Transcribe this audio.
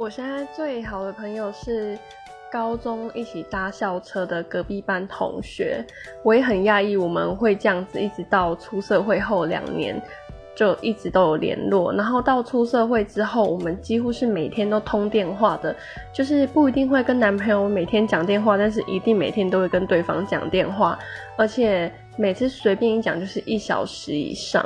我现在最好的朋友是高中一起搭校车的隔壁班同学我也很讶异我们会这样子一直到出社会后两年就一直都有联络。然后到出社会之后我们几乎是每天都通电话的就是不一定会跟男朋友每天讲电话但是一定每天都会跟对方讲电话而且每次随便一讲就是一小时以上。